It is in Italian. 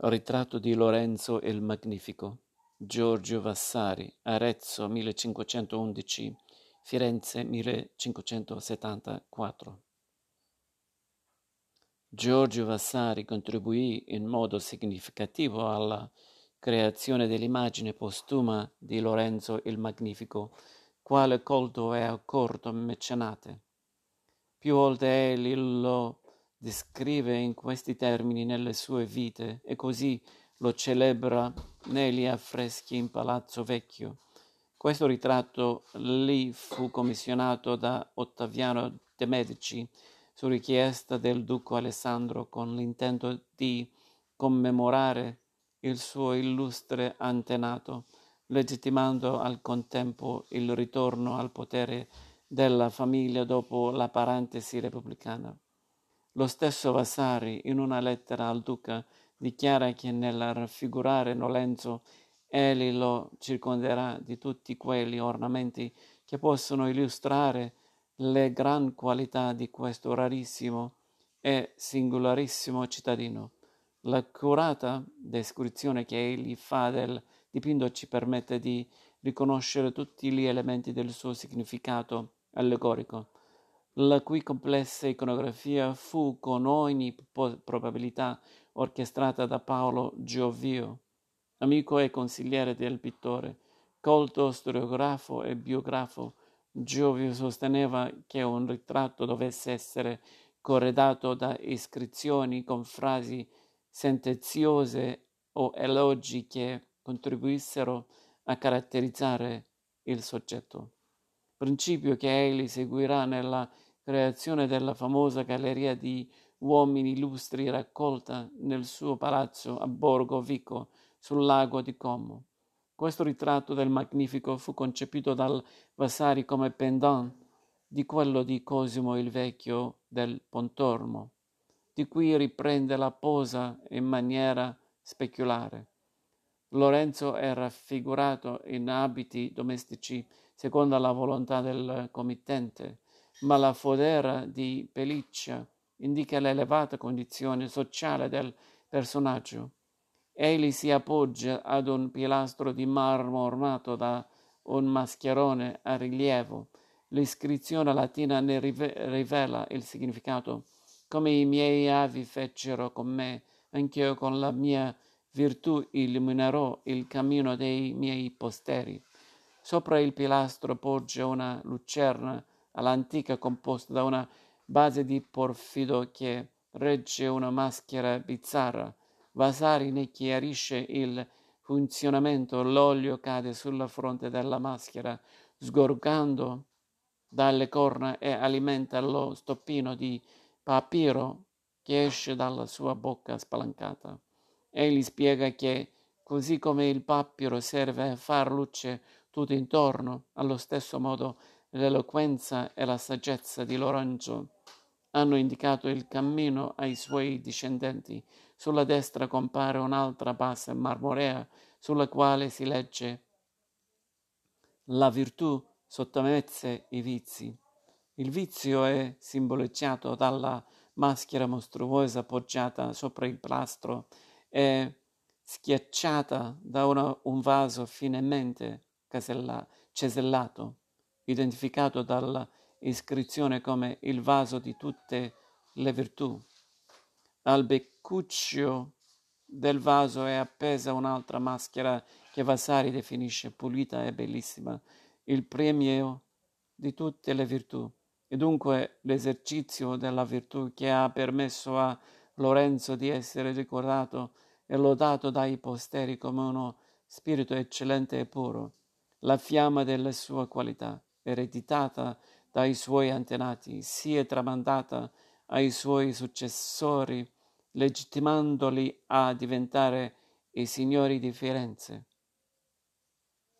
Ritratto di Lorenzo il Magnifico. Giorgio Vassari, Arezzo 1511, Firenze 1574. Giorgio Vassari contribuì in modo significativo alla creazione dell'immagine postuma di Lorenzo il Magnifico, quale colto e accorto mecenate. Più volte egli lo descrive in questi termini nelle sue vite e così lo celebra negli affreschi in Palazzo Vecchio. Questo ritratto lì fu commissionato da Ottaviano de' Medici su richiesta del duca Alessandro con l'intento di commemorare il suo illustre antenato, legittimando al contempo il ritorno al potere della famiglia dopo la parentesi repubblicana. Lo stesso Vasari, in una lettera al duca, dichiara che nel raffigurare Nolenzo egli lo circonderà di tutti quegli ornamenti che possono illustrare le gran qualità di questo rarissimo e singolarissimo cittadino. L'accurata descrizione che egli fa del dipinto ci permette di riconoscere tutti gli elementi del suo significato allegorico la cui complessa iconografia fu con ogni probabilità orchestrata da Paolo Giovio, amico e consigliere del pittore, colto storiografo e biografo. Giovio sosteneva che un ritratto dovesse essere corredato da iscrizioni con frasi sentenziose o elogi che contribuissero a caratterizzare il soggetto. Principio che egli seguirà nella creazione della famosa galleria di uomini illustri raccolta nel suo palazzo a Borgo Vico sul lago di Como. Questo ritratto del Magnifico fu concepito dal Vasari come pendant di quello di Cosimo il Vecchio del Pontormo, di cui riprende la posa in maniera speculare. Lorenzo è raffigurato in abiti domestici secondo la volontà del committente, ma la fodera di pelliccia indica l'elevata condizione sociale del personaggio. Egli si appoggia ad un pilastro di marmo ornato da un mascherone a rilievo. L'iscrizione latina ne rivela il significato. Come i miei avi fecero con me, anch'io con la mia virtù illuminerò il cammino dei miei posteri. Sopra il pilastro poggia una lucerna all'antica composta da una base di porfido che regge una maschera bizzarra. Vasari ne chiarisce il funzionamento, l'olio cade sulla fronte della maschera, sgorgando dalle corna e alimenta lo stoppino di papiro che esce dalla sua bocca spalancata. Egli spiega che, così come il papiro serve a far luce tutto intorno, allo stesso modo l'eloquenza e la saggezza di Lorenzo hanno indicato il cammino ai suoi discendenti. Sulla destra compare un'altra base marmorea sulla quale si legge La virtù sottomesse i vizi. Il vizio è simboleggiato dalla maschera mostruosa poggiata sopra il plastro e schiacciata da una, un vaso finemente casella, cesellato identificato dall'iscrizione come il vaso di tutte le virtù. Al beccuccio del vaso è appesa un'altra maschera che Vasari definisce pulita e bellissima, il premio di tutte le virtù, e dunque l'esercizio della virtù che ha permesso a Lorenzo di essere ricordato e lodato dai posteri come uno spirito eccellente e puro, la fiamma delle sue qualità ereditata dai suoi antenati, si è tramandata ai suoi successori, legittimandoli a diventare i signori di Firenze.